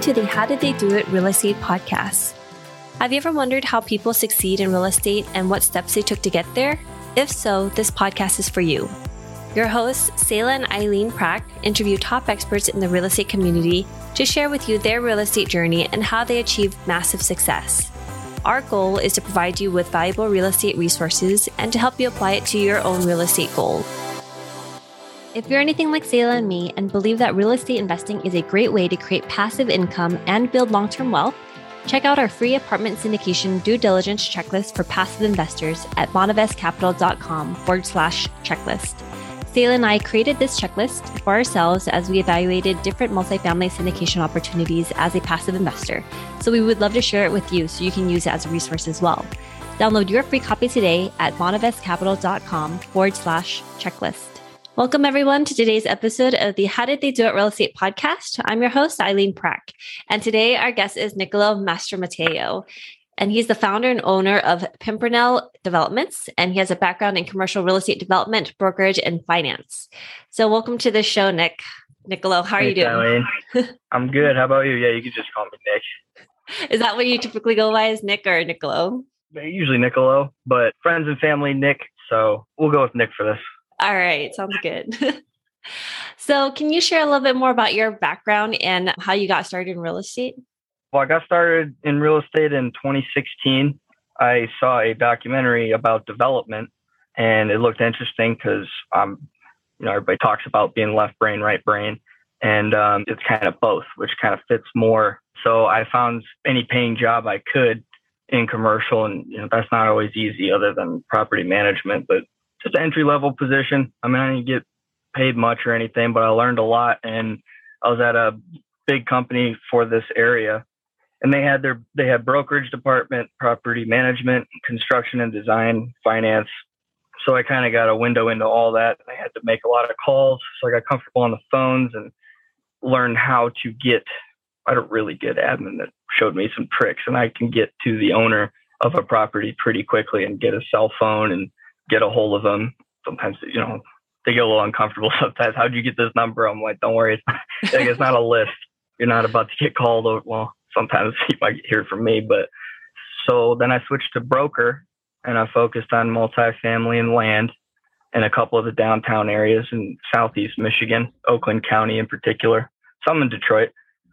to the How Did They Do It Real Estate podcast. Have you ever wondered how people succeed in real estate and what steps they took to get there? If so, this podcast is for you. Your hosts, Selah and Eileen Prack, interview top experts in the real estate community to share with you their real estate journey and how they achieved massive success. Our goal is to provide you with valuable real estate resources and to help you apply it to your own real estate goal. If you're anything like Selah and me and believe that real estate investing is a great way to create passive income and build long term wealth, check out our free apartment syndication due diligence checklist for passive investors at bonavestcapital.com forward slash checklist. Selah and I created this checklist for ourselves as we evaluated different multifamily syndication opportunities as a passive investor. So we would love to share it with you so you can use it as a resource as well. Download your free copy today at bonavestcapital.com forward slash checklist. Welcome, everyone, to today's episode of the How Did They Do It Real Estate podcast. I'm your host, Eileen Prack. And today our guest is Nicolo Mastromatteo. And he's the founder and owner of Pimpernel Developments. And he has a background in commercial real estate development, brokerage, and finance. So, welcome to the show, Nick. Nicolo, how are you doing? Eileen. I'm good. How about you? Yeah, you can just call me Nick. Is that what you typically go by as Nick or Nicolo? Usually Nicolo, but friends and family, Nick. So, we'll go with Nick for this. All right, sounds good. so, can you share a little bit more about your background and how you got started in real estate? Well, I got started in real estate in 2016. I saw a documentary about development, and it looked interesting because um, you know everybody talks about being left brain, right brain, and um, it's kind of both, which kind of fits more. So I found any paying job I could in commercial, and you know that's not always easy, other than property management, but just entry level position. I mean, I didn't get paid much or anything, but I learned a lot. And I was at a big company for this area, and they had their they had brokerage department, property management, construction and design, finance. So I kind of got a window into all that. I had to make a lot of calls, so I got comfortable on the phones and learned how to get. I had a really good admin that showed me some tricks, and I can get to the owner of a property pretty quickly and get a cell phone and get a hold of them. Sometimes, you know, they get a little uncomfortable sometimes. How'd you get this number? I'm like, don't worry. It's not, like, it's not a list. You're not about to get called. Well, sometimes you might hear from me, but so then I switched to broker and I focused on multifamily and land in a couple of the downtown areas in Southeast Michigan, Oakland County in particular, some in Detroit,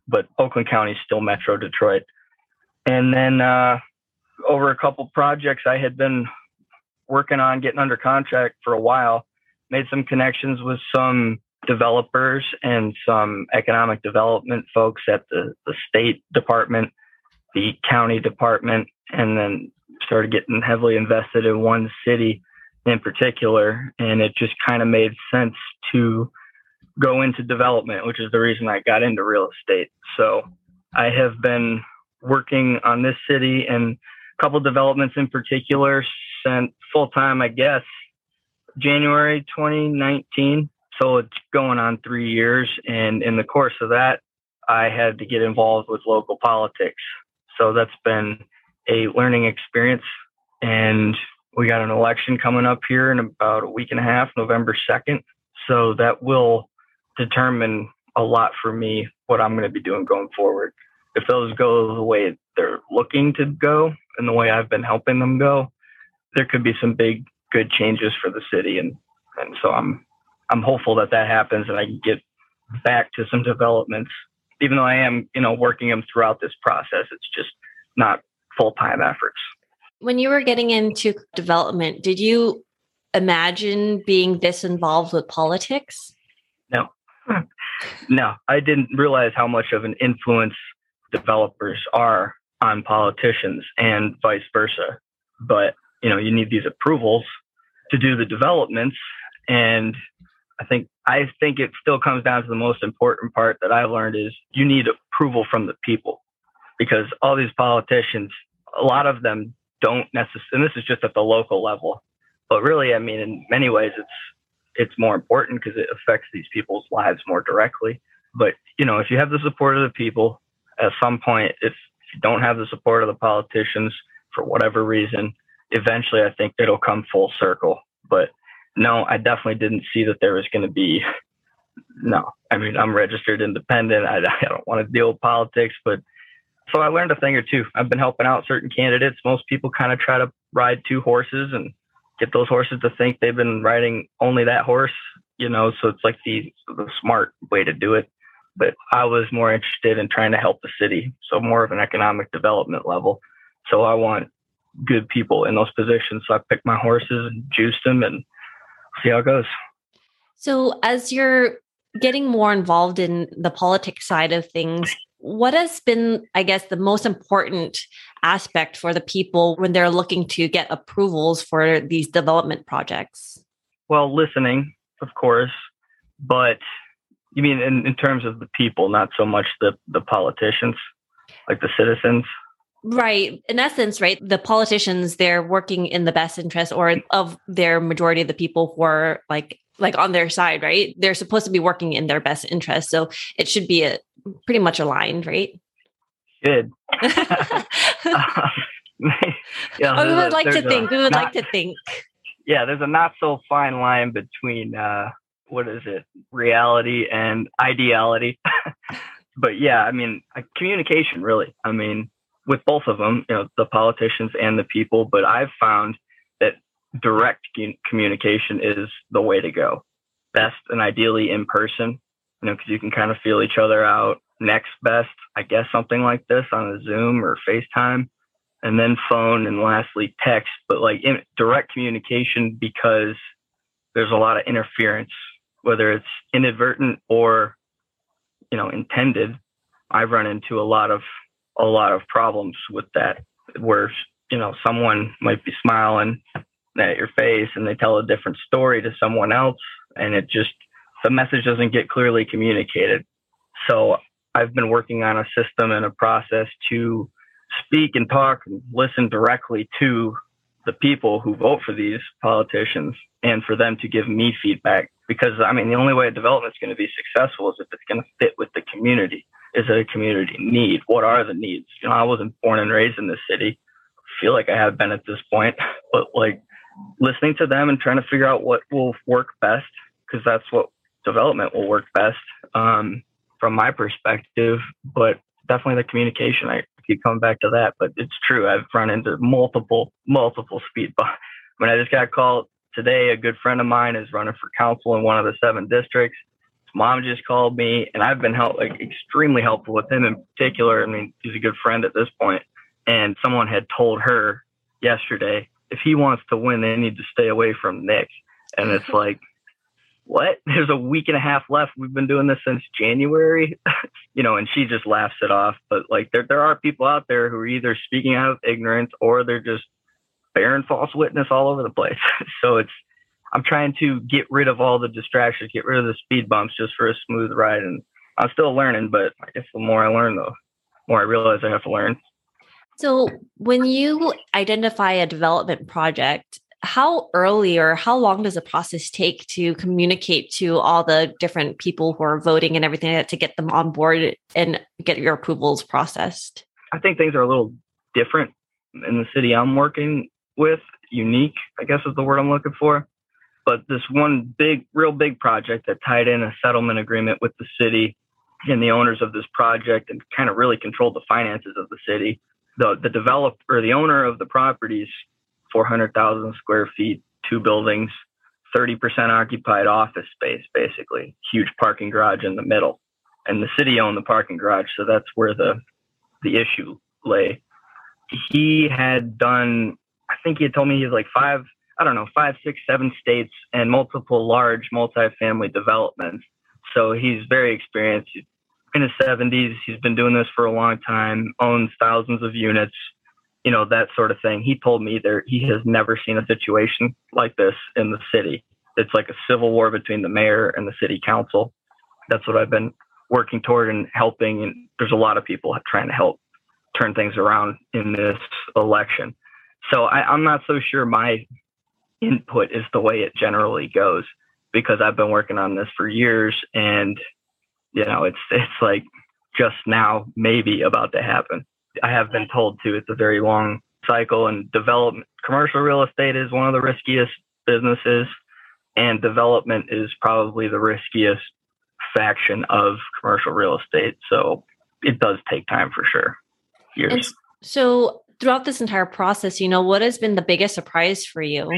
but Oakland County is still Metro Detroit. And then uh, over a couple projects, I had been working on getting under contract for a while, made some connections with some developers and some economic development folks at the, the state department, the county department, and then started getting heavily invested in one city in particular. And it just kind of made sense to go into development, which is the reason I got into real estate. So I have been working on this city and a couple developments in particular since full time, I guess, January 2019. So it's going on three years. And in the course of that, I had to get involved with local politics. So that's been a learning experience. And we got an election coming up here in about a week and a half, November 2nd. So that will determine a lot for me what I'm going to be doing going forward. If those go the way they're looking to go and the way I've been helping them go, there could be some big good changes for the city, and and so I'm I'm hopeful that that happens and I can get back to some developments. Even though I am, you know, working them throughout this process, it's just not full time efforts. When you were getting into development, did you imagine being this involved with politics? No, no, I didn't realize how much of an influence developers are on politicians and vice versa. But you know, you need these approvals to do the developments. And I think I think it still comes down to the most important part that I learned is you need approval from the people because all these politicians, a lot of them don't necessarily, and this is just at the local level, but really, I mean, in many ways, it's it's more important because it affects these people's lives more directly. But you know, if you have the support of the people, at some point, if you don't have the support of the politicians for whatever reason, eventually I think it'll come full circle. But no, I definitely didn't see that there was going to be no. I mean, I'm registered independent. I, I don't want to deal with politics, but so I learned a thing or two. I've been helping out certain candidates. Most people kind of try to ride two horses and get those horses to think they've been riding only that horse, you know, so it's like the, the smart way to do it. But I was more interested in trying to help the city. So more of an economic development level. So I want good people in those positions. So I picked my horses and juiced them and see how it goes. So as you're getting more involved in the politics side of things, what has been, I guess, the most important aspect for the people when they're looking to get approvals for these development projects? Well, listening, of course, but you mean in, in terms of the people, not so much the, the politicians, like the citizens? Right. In essence, right, the politicians, they're working in the best interest or of their majority of the people who are like like on their side, right? They're supposed to be working in their best interest. So it should be a, pretty much aligned, right? Good. yeah, oh, we would a, like to think. We would not, like to think. Yeah, there's a not so fine line between uh, what is it, reality and ideality. but yeah, I mean, communication really. I mean, with both of them, you know, the politicians and the people. But I've found that direct communication is the way to go. Best and ideally in person, you know, because you can kind of feel each other out. Next best, I guess, something like this on a Zoom or FaceTime, and then phone, and lastly text. But like in direct communication because there's a lot of interference, whether it's inadvertent or you know intended. I've run into a lot of a lot of problems with that, where you know someone might be smiling at your face and they tell a different story to someone else and it just the message doesn't get clearly communicated. So i've been working on a system and a process to speak and talk and listen directly to the people who vote for these politicians and for them to give me feedback. Because i mean the only way a development is going to be successful is if it's going to fit with the community is a community need what are the needs you know i wasn't born and raised in this city I feel like i have been at this point but like listening to them and trying to figure out what will work best because that's what development will work best um, from my perspective. But definitely the communication. I keep coming back to that, but it's true. I've run into multiple, multiple speed bumps. When I just got called today, a good friend of mine is running for council in one of the seven districts. Mom just called me, and I've been help, like extremely helpful with him in particular. I mean, he's a good friend at this point. point, and someone had told her yesterday if he wants to win, they need to stay away from Nick. And it's like, what? There's a week and a half left. We've been doing this since January, you know, and she just laughs it off. But like, there, there are people out there who are either speaking out of ignorance or they're just bearing false witness all over the place. so it's, I'm trying to get rid of all the distractions, get rid of the speed bumps just for a smooth ride. And I'm still learning, but I guess the more I learn, the more I realize I have to learn. So, when you identify a development project, how early or how long does the process take to communicate to all the different people who are voting and everything to get them on board and get your approvals processed? I think things are a little different in the city I'm working with. Unique, I guess is the word I'm looking for. But this one big, real big project that tied in a settlement agreement with the city and the owners of this project and kind of really controlled the finances of the city. The the developer or the owner of the properties, 400,000 square feet, two buildings, 30% occupied office space, basically, huge parking garage in the middle, and the city owned the parking garage, so that's where the the issue lay. He had done, I think he had told me he was like five, I don't know, five, six, seven states and multiple large multifamily developments. So he's very experienced. In his 70s. He's been doing this for a long time, owns thousands of units, you know, that sort of thing. He told me there he has never seen a situation like this in the city. It's like a civil war between the mayor and the city council. That's what I've been working toward and helping. And there's a lot of people trying to help turn things around in this election. So I, I'm not so sure my input is the way it generally goes because I've been working on this for years and you know, it's it's like just now maybe about to happen. I have been told to. It's a very long cycle, and development commercial real estate is one of the riskiest businesses, and development is probably the riskiest faction of commercial real estate. So it does take time for sure. Years. And so throughout this entire process, you know, what has been the biggest surprise for you?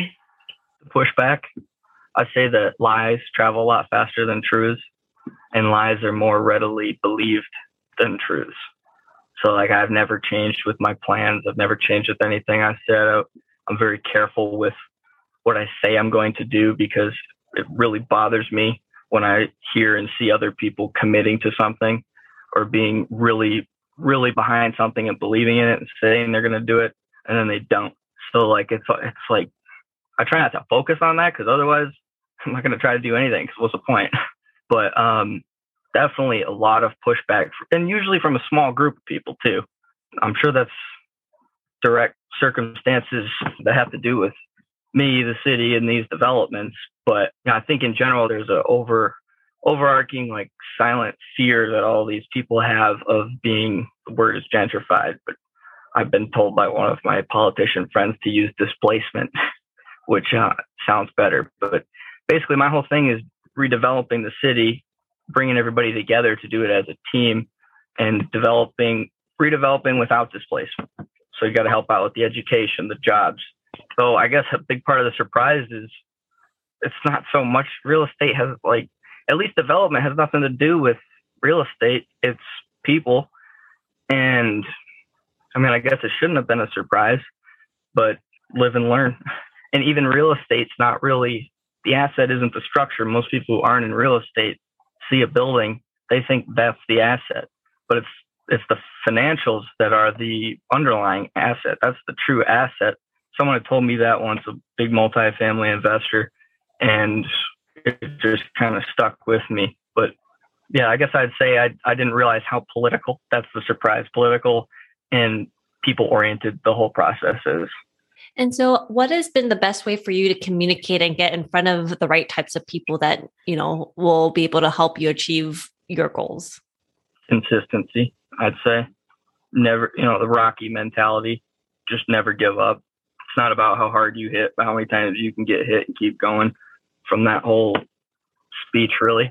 Pushback. I say that lies travel a lot faster than truths, and lies are more readily believed than truths. So, like, I've never changed with my plans. I've never changed with anything I said. I'm very careful with what I say I'm going to do because it really bothers me when I hear and see other people committing to something or being really, really behind something and believing in it and saying they're going to do it and then they don't. So like it's it's like I try not to focus on that because otherwise I'm not going to try to do anything. Because what's the point? But um, definitely a lot of pushback, and usually from a small group of people too. I'm sure that's direct circumstances that have to do with me, the city, and these developments. But you know, I think in general, there's a over overarching like silent fear that all these people have of being the word is gentrified. But I've been told by one of my politician friends to use displacement, which uh, sounds better. But basically, my whole thing is redeveloping the city, bringing everybody together to do it as a team, and developing redeveloping without displacement. So you got to help out with the education, the jobs. So I guess a big part of the surprise is it's not so much real estate has like at least development has nothing to do with real estate. It's people. And I mean, I guess it shouldn't have been a surprise, but live and learn. And even real estate's not really the asset isn't the structure. Most people who aren't in real estate see a building, they think that's the asset. But it's it's the financials that are the underlying asset. That's the true asset. Someone had told me that once, a big multifamily investor, and it just kind of stuck with me. But yeah, I guess I'd say I I didn't realize how political. That's the surprise, political and people oriented the whole process is. And so, what has been the best way for you to communicate and get in front of the right types of people that you know will be able to help you achieve your goals? Consistency, I'd say. Never, you know, the Rocky mentality. Just never give up. It's not about how hard you hit, but how many times you can get hit and keep going from that whole speech, really.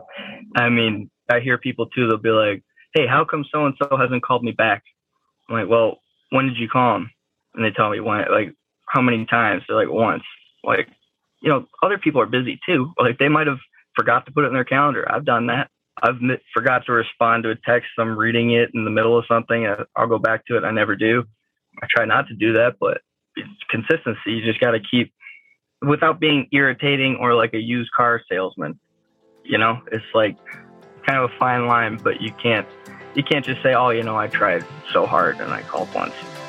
I mean, I hear people too, they'll be like, hey, how come so and so hasn't called me back? I'm like, well, when did you call him? And they tell me when, like, how many times? They're like, once. Like, you know, other people are busy too. Like, they might have forgot to put it in their calendar. I've done that. I've forgot to respond to a text. I'm reading it in the middle of something. I'll go back to it. I never do. I try not to do that, but it's consistency. You just got to keep without being irritating or like a used car salesman. You know, it's like kind of a fine line, but you can't you can't just say, "Oh, you know, I tried so hard and I called once."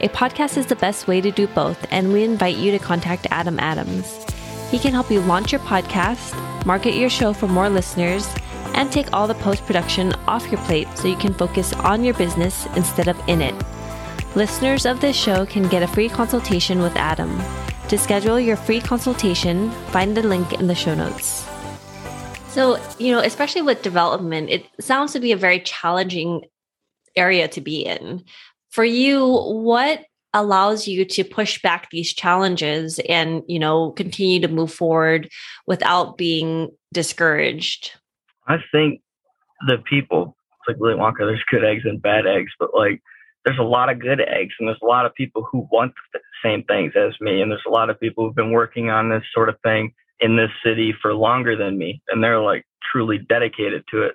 A podcast is the best way to do both, and we invite you to contact Adam Adams. He can help you launch your podcast, market your show for more listeners, and take all the post production off your plate so you can focus on your business instead of in it. Listeners of this show can get a free consultation with Adam. To schedule your free consultation, find the link in the show notes. So, you know, especially with development, it sounds to be a very challenging area to be in. For you, what allows you to push back these challenges and, you know, continue to move forward without being discouraged? I think the people, it's like Willy Wonka, there's good eggs and bad eggs, but like there's a lot of good eggs and there's a lot of people who want the same things as me. And there's a lot of people who've been working on this sort of thing in this city for longer than me. And they're like truly dedicated to it.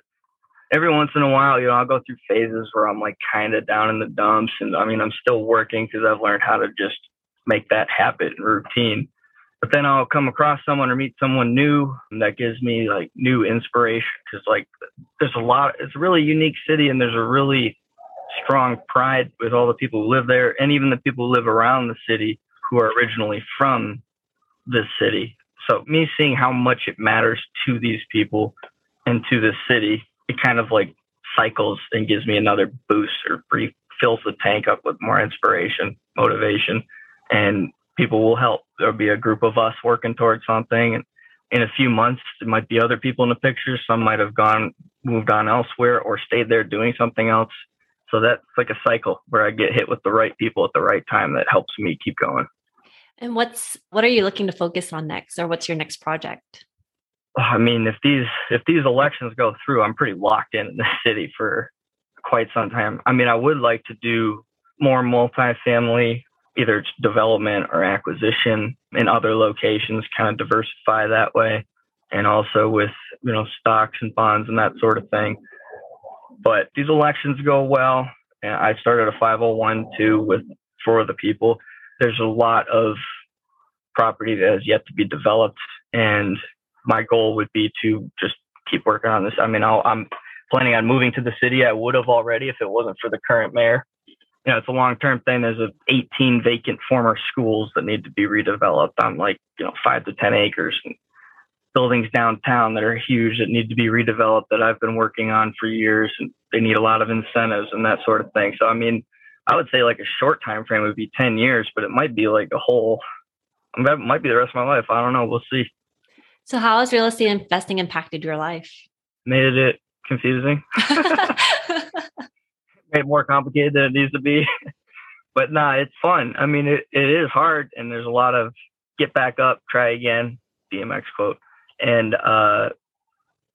Every once in a while, you know, I'll go through phases where I'm like kind of down in the dumps. And I mean, I'm still working because I've learned how to just make that habit and routine. But then I'll come across someone or meet someone new and that gives me like new inspiration. Cause like there's a lot, it's a really unique city and there's a really strong pride with all the people who live there and even the people who live around the city who are originally from this city. So me seeing how much it matters to these people and to this city it kind of like cycles and gives me another boost or refills the tank up with more inspiration, motivation, and people will help. There'll be a group of us working towards something. And in a few months, there might be other people in the picture. Some might have gone, moved on elsewhere or stayed there doing something else. So that's like a cycle where I get hit with the right people at the right time that helps me keep going. And what's what are you looking to focus on next or what's your next project? I mean, if these if these elections go through, I'm pretty locked in in the city for quite some time. I mean, I would like to do more multifamily, either development or acquisition in other locations, kind of diversify that way, and also with you know stocks and bonds and that sort of thing. But these elections go well, and I started a 501 too with for the people. There's a lot of property that has yet to be developed, and my goal would be to just keep working on this. I mean, i am planning on moving to the city. I would have already if it wasn't for the current mayor. You know, it's a long term thing. There's a 18 vacant former schools that need to be redeveloped on like, you know, five to 10 acres and buildings downtown that are huge that need to be redeveloped that I've been working on for years. And they need a lot of incentives and that sort of thing. So, I mean, I would say like a short time frame would be 10 years, but it might be like a whole, that might be the rest of my life. I don't know. We'll see. So, how has real estate investing impacted your life? Made it confusing. Made it more complicated than it needs to be. but nah, it's fun. I mean, it, it is hard, and there's a lot of get back up, try again, BMX quote, and uh,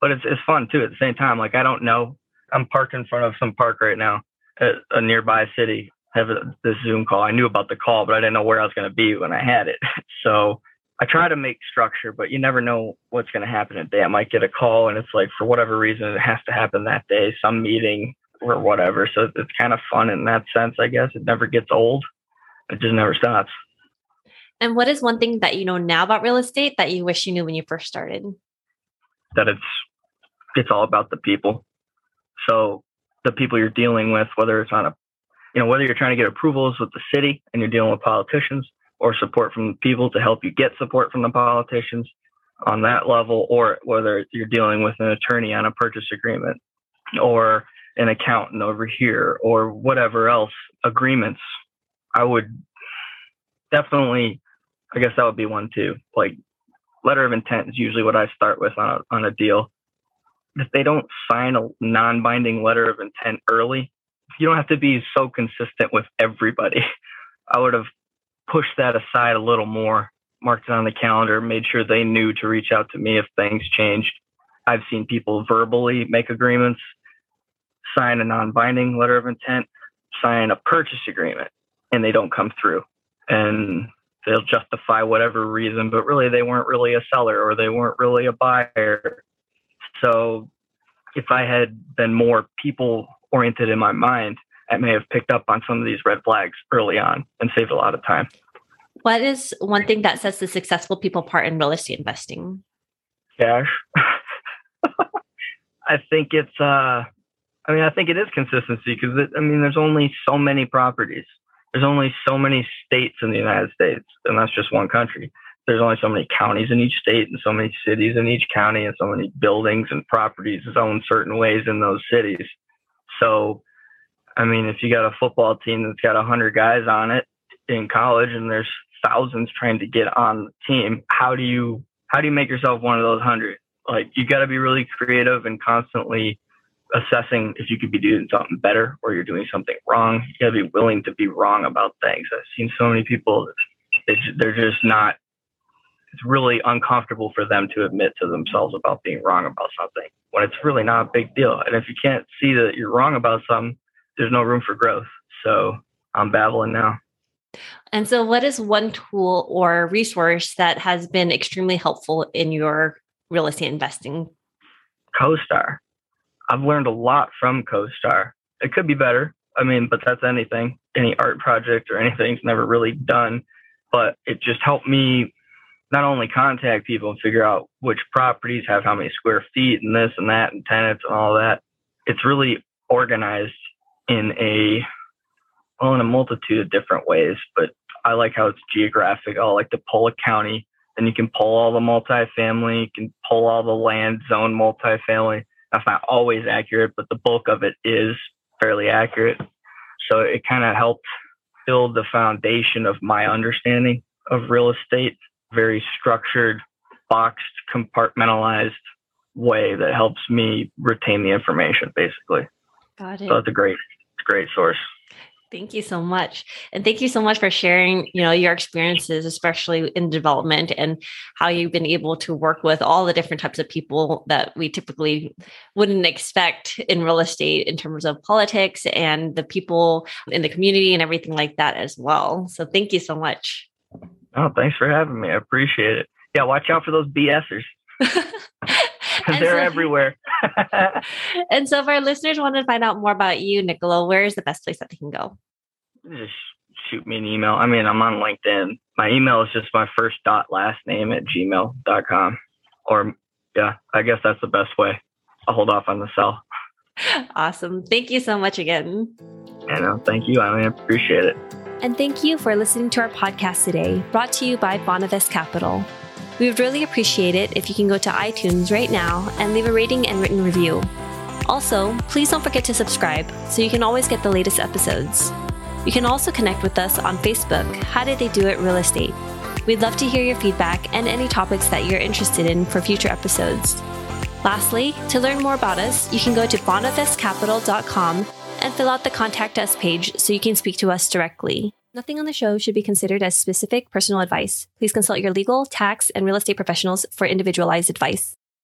but it's it's fun too at the same time. Like I don't know, I'm parked in front of some park right now at a nearby city. Have a, this Zoom call. I knew about the call, but I didn't know where I was going to be when I had it. So I try to make structure, but you never know what's going to happen a day. I might get a call and it's like, for whatever reason, it has to happen that day, some meeting or whatever. So it's kind of fun in that sense, I guess. It never gets old, it just never stops. And what is one thing that you know now about real estate that you wish you knew when you first started? That it's it's all about the people. So the people you're dealing with, whether it's on a you know, whether you're trying to get approvals with the city and you're dealing with politicians, or support from people to help you get support from the politicians on that level, or whether you're dealing with an attorney on a purchase agreement or an accountant over here or whatever else agreements, I would definitely, I guess that would be one too. Like letter of intent is usually what I start with on a, on a deal. If they don't sign a non-binding letter of intent early, you don't have to be so consistent with everybody. I would have push that aside a little more, marked it on the calendar, made sure they knew to reach out to me if things changed. I've seen people verbally make agreements, sign a non binding letter of intent, sign a purchase agreement, and they don't come through. And they'll justify whatever reason, but really they weren't really a seller or they weren't really a buyer. So if I had been more people oriented in my mind, I may have picked up on some of these red flags early on and saved a lot of time. What is one thing that sets the successful people apart in real estate investing? Cash. I think it's uh I mean I think it is consistency because I mean there's only so many properties. There's only so many states in the United States and that's just one country. There's only so many counties in each state and so many cities in each county and so many buildings and properties zoned certain ways in those cities. So I mean, if you got a football team that's got a hundred guys on it in college and there's thousands trying to get on the team, how do you how do you make yourself one of those hundred? Like you got to be really creative and constantly assessing if you could be doing something better or you're doing something wrong. You got to be willing to be wrong about things. I've seen so many people they're just not. It's really uncomfortable for them to admit to themselves about being wrong about something when it's really not a big deal. And if you can't see that you're wrong about something, there's no room for growth. So I'm babbling now. And so, what is one tool or resource that has been extremely helpful in your real estate investing? CoStar. I've learned a lot from CoStar. It could be better. I mean, but that's anything. Any art project or anything's never really done. But it just helped me not only contact people and figure out which properties have how many square feet and this and that and tenants and all that. It's really organized in a well in a multitude of different ways, but I like how it's geographic. I like to pull a county, then you can pull all the multifamily, you can pull all the land zone multifamily, That's not always accurate, but the bulk of it is fairly accurate. So it kind of helped build the foundation of my understanding of real estate, very structured, boxed, compartmentalized way that helps me retain the information basically. Got it. So it's a great, great source. Thank you so much. And thank you so much for sharing, you know, your experiences, especially in development and how you've been able to work with all the different types of people that we typically wouldn't expect in real estate in terms of politics and the people in the community and everything like that as well. So thank you so much. Oh, thanks for having me. I appreciate it. Yeah, watch out for those BSers. They're so, everywhere. and so, if our listeners want to find out more about you, Niccolo, where is the best place that they can go? Just shoot me an email. I mean, I'm on LinkedIn. My email is just my first dot last name at gmail.com. Or, yeah, I guess that's the best way. I'll hold off on the cell. Awesome. Thank you so much again. Yeah, no, thank you. I appreciate it. And thank you for listening to our podcast today, brought to you by Bonavest Capital. We would really appreciate it if you can go to iTunes right now and leave a rating and written review. Also, please don't forget to subscribe so you can always get the latest episodes. You can also connect with us on Facebook, How Did They Do It Real Estate. We'd love to hear your feedback and any topics that you're interested in for future episodes. Lastly, to learn more about us, you can go to bonavestcapital.com and fill out the contact us page so you can speak to us directly. Nothing on the show should be considered as specific personal advice. Please consult your legal, tax, and real estate professionals for individualized advice.